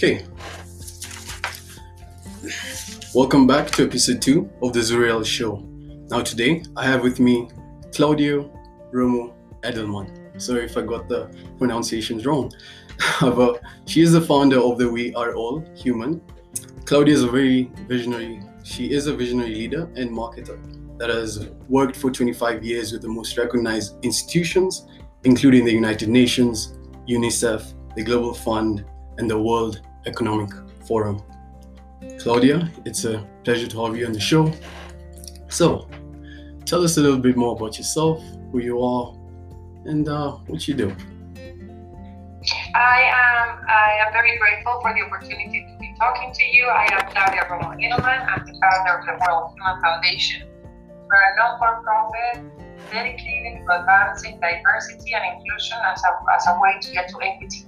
Okay. Welcome back to episode two of the Zuriel Show. Now, today I have with me Claudio Romo Edelman. Sorry if I got the pronunciations wrong. However, she is the founder of the We Are All Human. Claudia is a very visionary, she is a visionary leader and marketer that has worked for 25 years with the most recognized institutions, including the United Nations, UNICEF, the Global Fund, and the World Economic Forum. Claudia, it's a pleasure to have you on the show. So, tell us a little bit more about yourself, who you are, and uh, what you do. I am I am very grateful for the opportunity to be talking to you. I am Claudia Romo Edelman. I'm the founder of the We Are All Human Foundation. We're a non-for-profit dedicated to advancing diversity and inclusion as a, as a way to get to equity.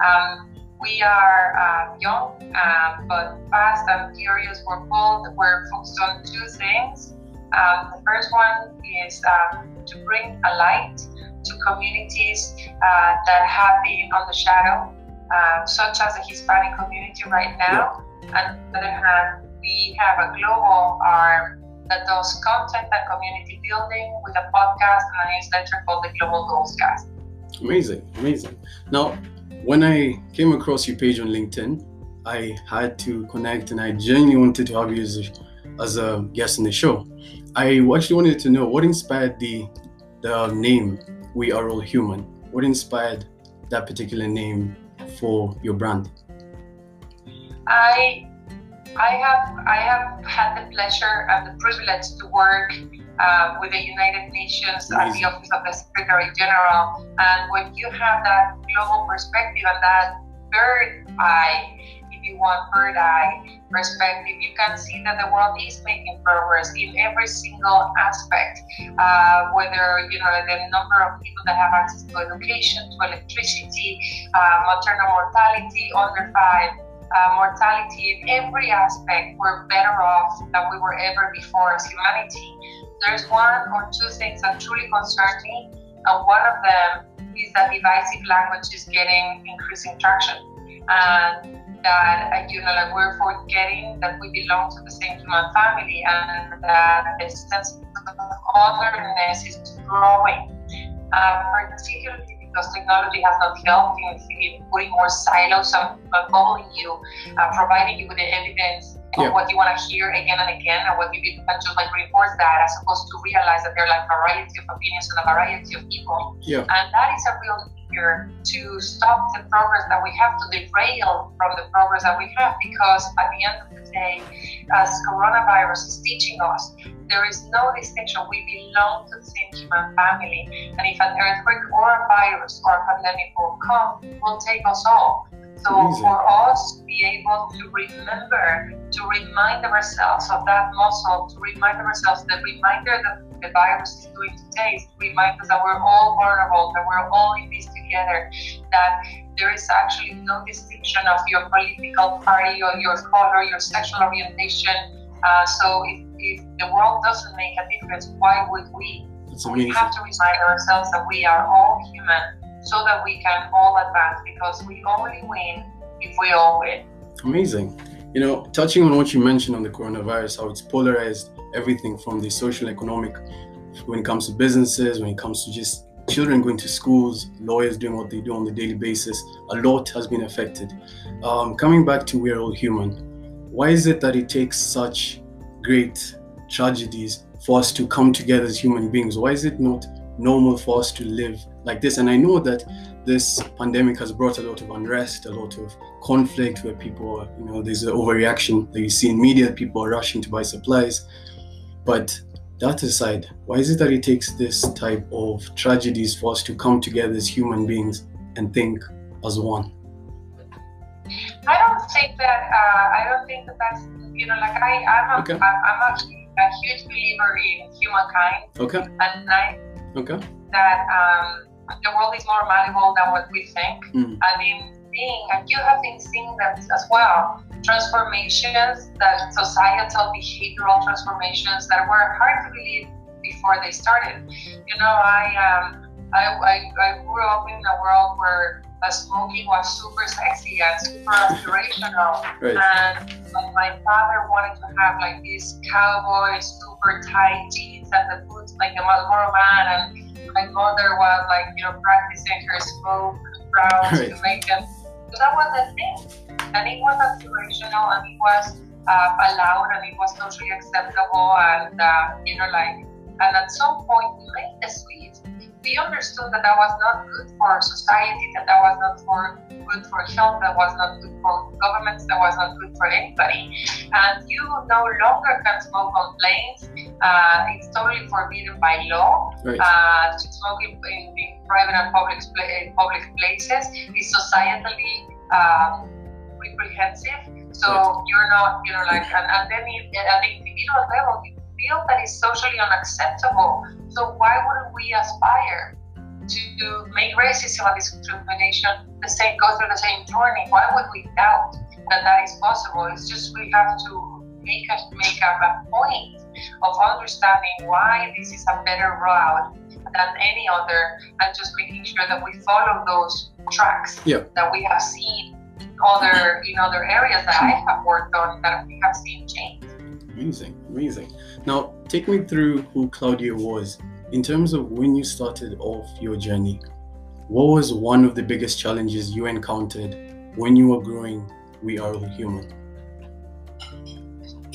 Um, we are uh, young, uh, but fast and furious. We're bold. We're focused on two things. Um, the first one is um, to bring a light to communities uh, that have been on the shadow, uh, such as the Hispanic community right now. And on the other hand, we have a global arm that does content and community building with a podcast and a newsletter called the Global Goals Cast. Amazing, amazing. Now, when I came across your page on LinkedIn, I had to connect and I genuinely wanted to have you as a, as a guest in the show. I actually wanted to know what inspired the the name We Are All Human. What inspired that particular name for your brand? I I have I have had the pleasure and the privilege to work uh, with the United Nations at the Office of the Secretary General. And when you have that global perspective and that bird eye, if you want bird eye perspective, you can see that the world is making progress in every single aspect. Uh, whether you know the number of people that have access to education, to electricity, uh, maternal mortality under five uh, mortality, in every aspect, we're better off than we were ever before as humanity. There's one or two things that truly concern me, and one of them is that divisive language is getting increasing traction, and that uh, you know, like we're forgetting that we belong to the same human family, and that the sense of otherness is growing, uh, particularly because technology has not helped in, putting more silos and bubbling you, uh, providing you with the evidence of what you want to hear again and again, and what you can just like reinforce that, as opposed to realize that there are like a variety of opinions and a variety of people. Yeah. And that is a real fear to stop the progress that we have, to derail from the progress that we have, because at the end of the day, as coronavirus is teaching us, there is no distinction. We belong to the same human family. And if an earthquake or a virus or a pandemic will come, will take us all. So Amazing. for us to be able to remember, to remind ourselves of that muscle, to remind ourselves the reminder that the virus is doing today, to remind us that we're all vulnerable, that we're all in this together, that there is actually no distinction of your political party or your color, your sexual orientation. Uh, so if, if the world doesn't make a difference, why would we? We have to remind ourselves that we are all human so that we can all advance because we only win if we all win. Amazing. You know, touching on what you mentioned on the coronavirus, how it's polarized everything from the social economic when it comes to businesses, when it comes to just children going to schools, lawyers doing what they do on a daily basis, a lot has been affected. Um, coming back to We're All Human, why is it that it takes such great tragedies for us to come together as human beings? Why is it not normal for us to live like this. And I know that this pandemic has brought a lot of unrest, a lot of conflict where people, are, you know, there's an overreaction that you see in media, people are rushing to buy supplies. But that aside, why is it that it takes this type of tragedies for us to come together as human beings and think as one? I don't think that. Uh, I don't think that that's you know like I I'm a, okay. I'm, I'm a, a huge believer in humankind. Okay. And I Okay. That um, the world is more malleable than what we think. Mm. And in seeing, and you have been seeing that as well, transformations, that societal behavioral transformations that were hard to believe before they started. You know, I um, I, I, I grew up in a world where uh, smoking was super sexy and super aspirational. Right. And like, my father wanted to have like these cowboy super tight jeans and the boots like a Marlboro man. And my mother was like, you know, practicing her smoke brows Right. to make them. So that was the thing. And it was aspirational and it was uh, allowed and it was socially acceptable. And, uh, you know, like, and at some point we made the switch we understood that that was not good for society, that that was not for good for health, that was not good for governments, that was not good for anybody. And you no longer can smoke on planes. Uh, it's totally forbidden by law Right. uh, to smoke in, in, in private and public, public places. It's societally um, reprehensive. So Right. you're not, you know, like, and, and then at the individual level, you feel that it's socially unacceptable. So why wouldn't we aspire to make racism and discrimination the same, go through the same journey? Why would we doubt that that is possible? It's just we have to make us make up a point of understanding why this is a better route than any other, and just making sure that we follow those tracks Yeah. that we have seen other in other areas that I have worked on that we have seen change. Amazing, amazing. Now, take me through who Claudia was. In terms of when you started off your journey, what was one of the biggest challenges you encountered when you were growing We Are All Human?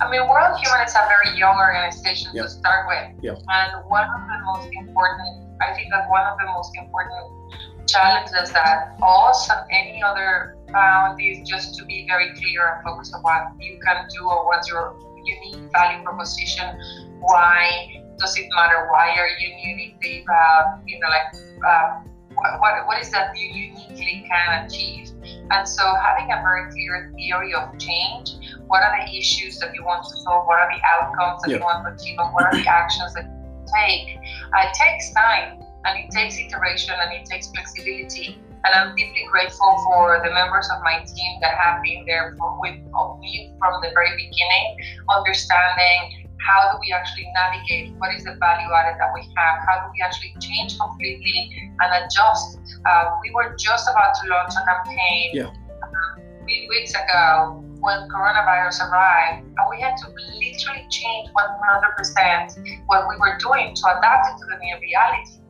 I mean, We Are All Human is a very young organization Yeah. to start with. Yeah. And one of the most important, I think that one of the most important challenges that us and any other found is just to be very clear and focused on what you can do or what's your unique value proposition. Why does it matter? Why are you uniquely, uh, you know, like, uh, what, what, what is that you uniquely can achieve? And so having a very clear theory of change what are the issues that you want to solve, what are the outcomes that Yeah. you want to achieve, and what are the actions that you take. Uh, it takes time and it takes iteration and it takes flexibility. And I'm deeply grateful for the members of my team that have been there for, with me from the very beginning, understanding how do we actually navigate, what is the value added that we have, how do we actually change completely and adjust. Uh, we were just about to launch a campaign Yeah. uh, three weeks ago when coronavirus arrived, and we had to literally change 100% what we were doing to adapt it to the new reality.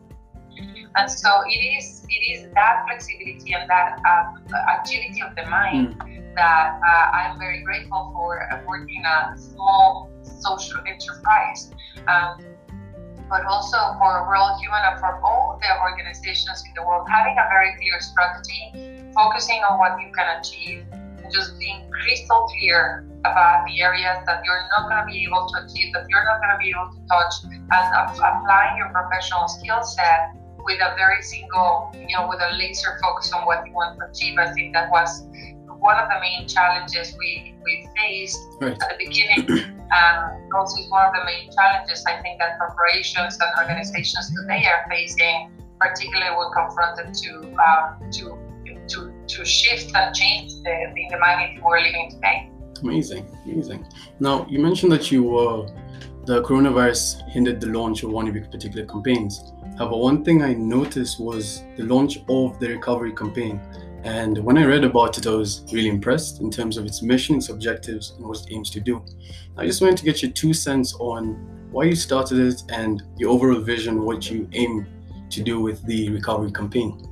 And so it is it is that flexibility and that uh, agility of the mind that uh, I'm very grateful for working in a small social enterprise. Um, but also for We Are All Human and for all the organizations in the world, having a very clear strategy, focusing on what you can achieve, and just being crystal clear about the areas that you're not going to be able to achieve, that you're not going to be able to touch, and ap- applying your professional skill set with a very single, you know, with a laser focus on what you want to achieve. I think that was one of the main challenges we, we faced Right. at the beginning. Um, also, is one of the main challenges I think that corporations and organizations today are facing, particularly when confronted to um, to to to shift and change the, the humanity we're living today. Amazing, amazing. Now, you mentioned that you were the coronavirus hindered the launch of one of your particular campaigns. However, one thing I noticed was the launch of the recovery campaign. And when I read about it, I was really impressed in terms of its mission, its objectives, and what it aims to do. I just wanted to get your two cents on why you started it and your overall vision, what you aim to do with the recovery campaign.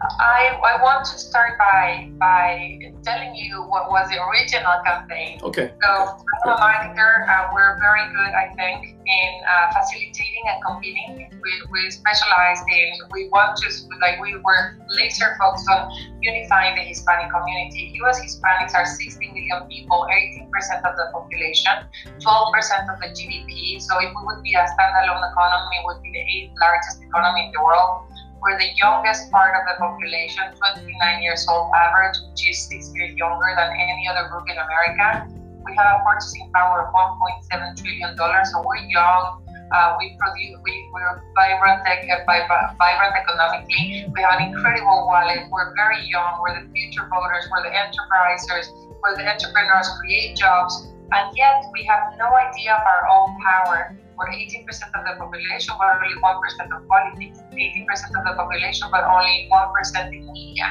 I, I want to start by by telling you what was the original campaign. Okay. So, I'm a marketer. Uh, we're very good, I think, in uh, facilitating and convening. We, we specialize in, we want to, like, we were laser focused on unifying the Hispanic community. US Hispanics are 60 million people, 18% of the population, 12% of the GDP. So, if we would be a standalone economy, it would be the eighth largest economy in the world. We're the youngest part of the population, 29 years old average, which is six years younger than any other group in America. We have a purchasing power of 1.7 trillion dollars, so we're young. Uh, we produce, we, we're vibrant, uh, vibrant economically. We have an incredible wallet. We're very young. We're the future voters. We're the enterprisers. We're the entrepreneurs, create jobs. And yet we have no idea of our own power. Were 18% of the population, but only 1% of politics, 18% of the population, but only 1% in media.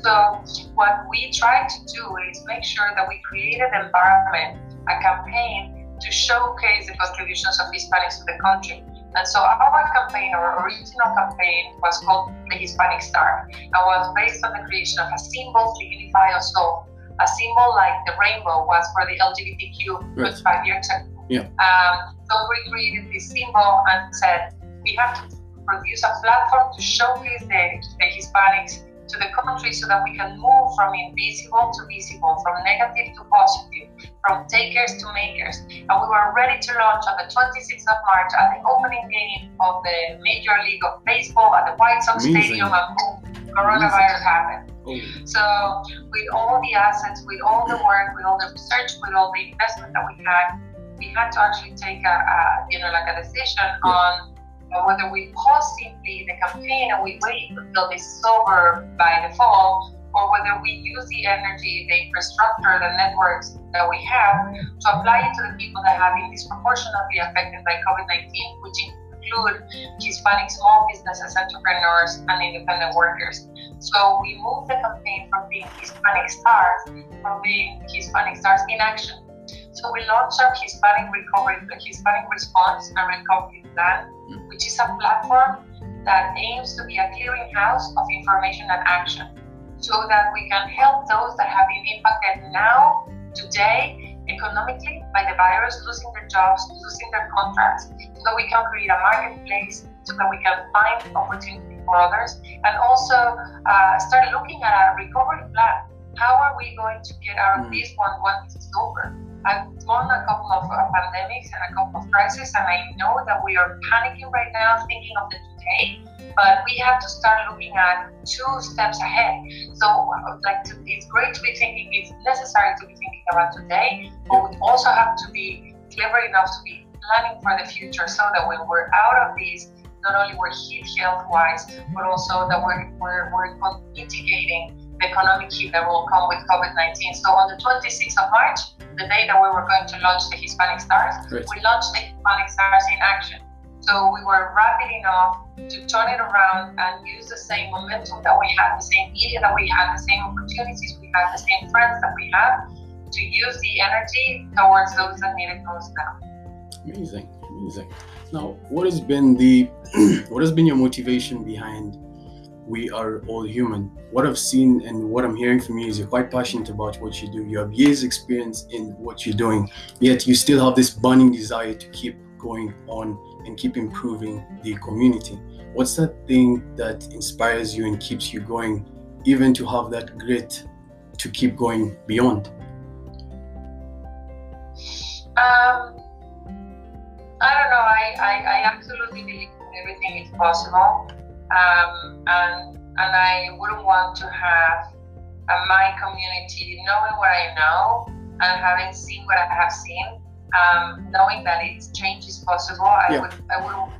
So, what we try to do is make sure that we create an environment, a campaign to showcase the contributions of Hispanics to the country. And so our campaign, our original campaign, was called the Hispanic Star and was based on the creation of a symbol to unify us all. A symbol like the rainbow was for the LGBTQ right. five years ago. Yeah. Um, so we created this symbol and said we have to produce a platform to showcase the, the Hispanics to the country so that we can move from invisible to visible, from negative to positive, from takers to makers. And we were ready to launch on the 26th of March at the opening game of the Major League of Baseball at the White Sox Amazing. Stadium, and boom, coronavirus happened. Oh. So, with all the assets, with all the work, with all the research, with all the investment that we had, we had to actually take a, a you know, like a decision on whether we pause simply the campaign and we wait until is over by the fall, or whether we use the energy, the infrastructure, the networks that we have to apply it to the people that have been disproportionately affected by COVID 19, which include Hispanic small businesses, entrepreneurs, and independent workers. So we moved the campaign from being Hispanic Stars, from being Hispanic Stars in Action. So we launched our Hispanic Recovery, Hispanic Response and Recovery Plan which is a platform that aims to be a clearinghouse of information and action so that we can help those that have been impacted now, today, economically by the virus, losing their jobs, losing their contracts, so that we can create a marketplace, so that we can find opportunity for others, and also uh, start looking at a recovery plan. How are we going to get out of mm. this one once it's over? I've gone a couple of uh, pandemics and a couple of crises, and I know that we are panicking right now, thinking of the today. But we have to start looking at two steps ahead. So, like, to, it's great to be thinking. It's necessary to be thinking about today, but we also have to be clever enough to be planning for the future, so that when we're out of this, not only we're hit health-wise, but also that we're we're, we're mitigating economic hit that will come with COVID-19. So on the 26th of March, the day that we were going to launch the Hispanic Stars, we launched the Hispanic Stars in action. So we were rapid enough to turn it around and use the same momentum that we had, the same media that we had, the same opportunities we had, the same friends that we have, to use the energy towards those that need it most now. Amazing, amazing. Now, what has been the what has been your motivation behind we are all human. What I've seen and what I'm hearing from you is you're quite passionate about what you do. You have years' experience in what you're doing, yet you still have this burning desire to keep going on and keep improving the community. What's that thing that inspires you and keeps you going, even to have that grit to keep going beyond? Um, I don't know. I, I, I absolutely believe everything is possible um, and and I wouldn't want to have uh, my community knowing what I know and having seen what I have seen, um, knowing that it's change is possible. I yeah. would I wouldn't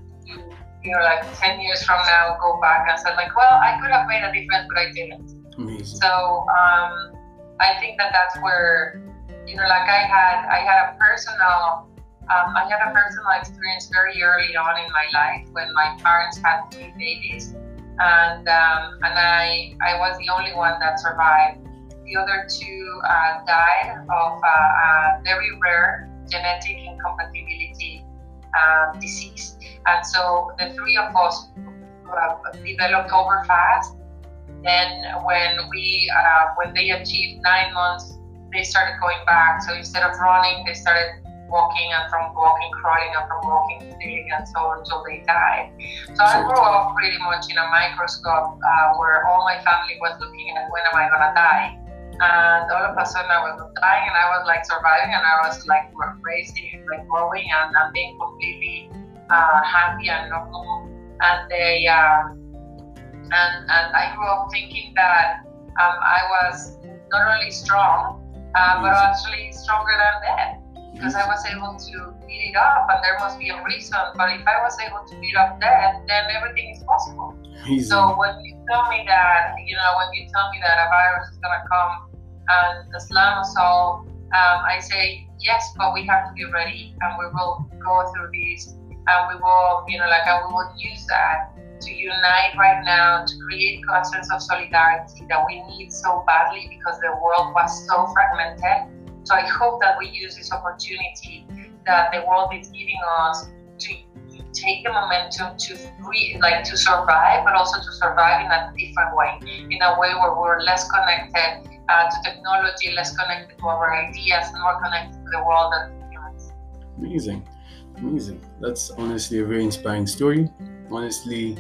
you know like ten years from now go back and say like, well, I could have made a difference, but I didn't. Amazing. So um, I think that that's where you know like I had I had a personal um, I had a personal experience very early on in my life when my parents had two babies, and um, and I I was the only one that survived. The other two uh, died of uh, a very rare genetic incompatibility uh, disease, and so the three of us uh, developed over fast. Then when we uh, when they achieved nine months, they started going back. So instead of running, they started walking and from walking, crawling and from walking, sitting and so on until they died. So I grew up pretty much in a microscope uh, where all my family was looking at when am I gonna die. And all of a sudden I was dying and I was like surviving and I was like racing, like growing and, and being completely uh, happy and normal. And they um, and and I grew up thinking that um, I was not only strong, uh, but actually stronger than death because I was able to beat it up and there must be a reason. But if I was able to beat up death, then everything is possible. Easy. So when you tell me that, you know, when you tell me that a virus is gonna come and slam us all, um, I say yes, but we have to be ready and we will go through this and we will, you know, like, and we will use that to unite right now to create a sense of solidarity that we need so badly because the world was so fragmented. So I hope that we use this opportunity that the world is giving us to take the momentum to re, like to survive, but also to survive in a different way, in a way where we're less connected uh, to technology, less connected to our ideas, and more connected to the world and humans. Amazing, amazing. That's honestly a very inspiring story. Honestly,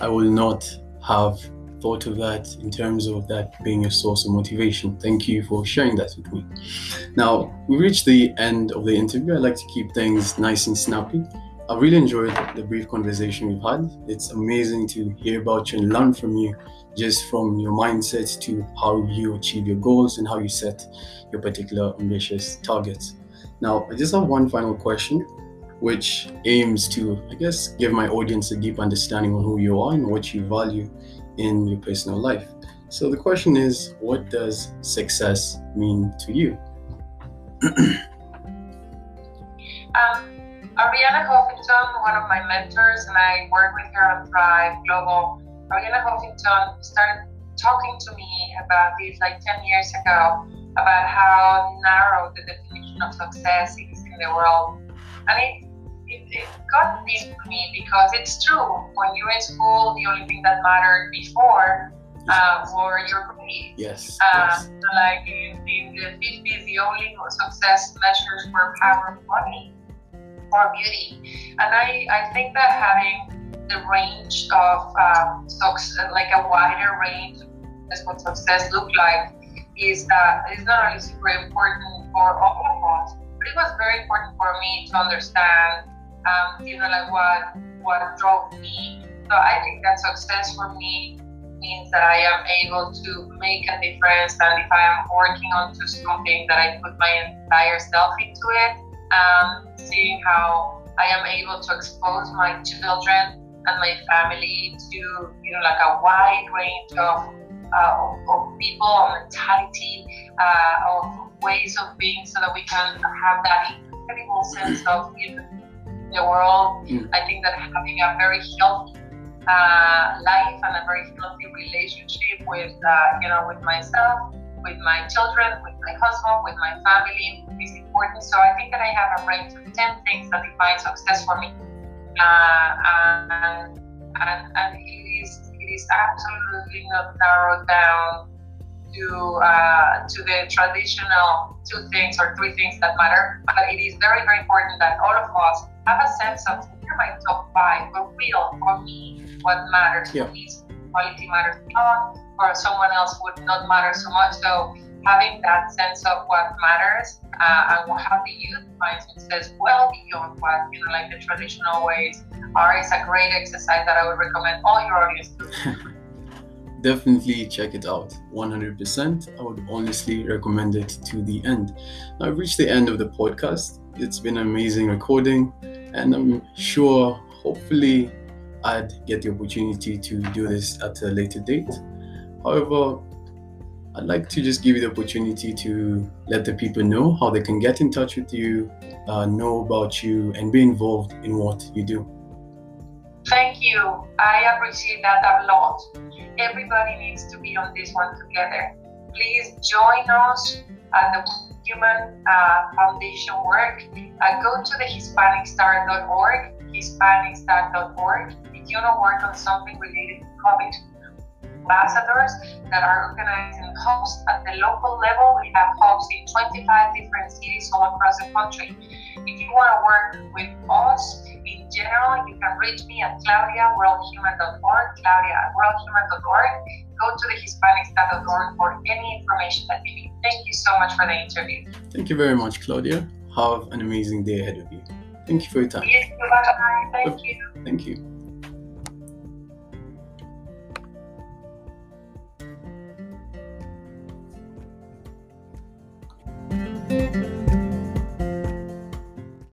I will not have thought of that in terms of that being a source of motivation. Thank you for sharing that with me. Now, we reached the end of the interview. I like to keep things nice and snappy. I really enjoyed the brief conversation we've had. It's amazing to hear about you and learn from you, just from your mindset to how you achieve your goals and how you set your particular ambitious targets. Now, I just have one final question, which aims to, I guess, give my audience a deep understanding on who you are and what you value in your personal life. So the question is, what does success mean to you? um, Arianna Huffington, one of my mentors, and I work with her on Thrive Global. Arianna Huffington started talking to me about this like 10 years ago about how narrow the definition of success is in the world. And it, it, it got deep to me because it's true. When you're in school, the only thing that mattered before uh, were your grades. Yes. Uh, yes. Like in, in the 50s, the only success measures were power of money or beauty. And I, I think that having the range of um, like a wider range is what success look like is that is not only super important for all of us, but it was very important for me to understand, um, you know, like what what drove me. So I think that success for me means that I am able to make a difference, and if I am working on onto something, that I put my entire self into it um, seeing how I am able to expose my children and my family to you know like a wide range of uh, of, of, people, of mentality, uh, of ways of being, so that we can have that incredible sense of you know, the world. Mm. I think that having a very healthy uh, life and a very healthy relationship with uh, you know with myself with my children, with my husband, with my family is important. So I think that I have a range of 10 things that define success for me. Uh, and, and, and it, is, it is absolutely not narrowed down to uh, to the traditional two things or three things that matter. But it is very, very important that all of us have a sense of here my top five, for real, for me, what matters yeah. me quality matters a lot, or someone else would not matter so much. So having that sense of what matters uh, and how the youth define success well beyond what you know, like the traditional ways are is a great exercise that I would recommend all your audience to. Definitely check it out. 100%. I would honestly recommend it to the end. Now, I've reached the end of the podcast. It's been an amazing recording, and I'm sure, hopefully, I'd get the opportunity to do this at a later date. However, I'd like to just give you the opportunity to let the people know how they can get in touch with you, uh, know about you, and be involved in what you do. Thank you. I appreciate that a lot. Everybody needs to be on this one together. Please join us at the Human uh, Foundation work. Uh, go to the HispanicStar.org, HispanicStar.org If you want to work on something related to COVID. Ambassadors that are organizing hubs at the local level. We have hubs in 25 different cities all across the country. If you want to work with us in general, you can reach me at claudia.worldhuman.org, claudia at worldhuman.org. Go to the hispanicstar.org for any information that you need. Thank you so much for the interview. Thank you very much, Claudia. Have an amazing day ahead of you. Thank you for your time. Yes. Thank you. Thank you.